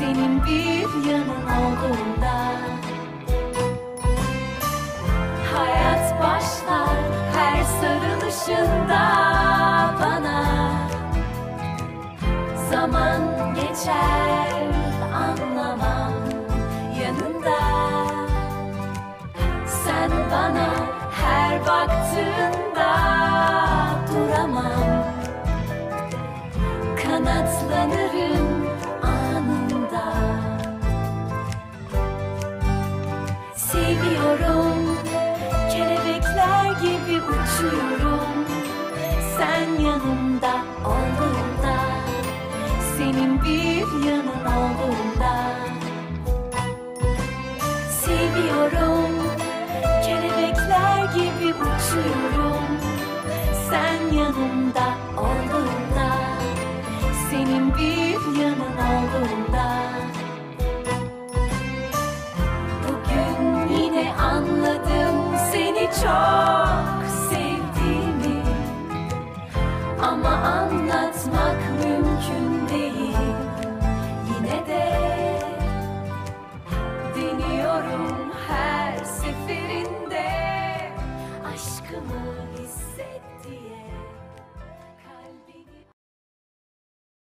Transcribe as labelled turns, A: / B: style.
A: bir yanın olduğunda. Hayat başlar her sarılışında bana. Zaman geçer anlamam yanında. Sen bana her baktığında duramam. Kanatlanırım Seviyorum. Kelebekler gibi uçuyorum. Sen yanımda olduğunda Senin bir yanın olduğunda. Seviyorum. Kelebekler gibi uçuyorum. Sen yanımda olduğunda Senin bir yanın olduğunda çok sevdiğimi ama anlatmak mümkün değil. Yine de deniyorum her seferinde aşkımı hisset.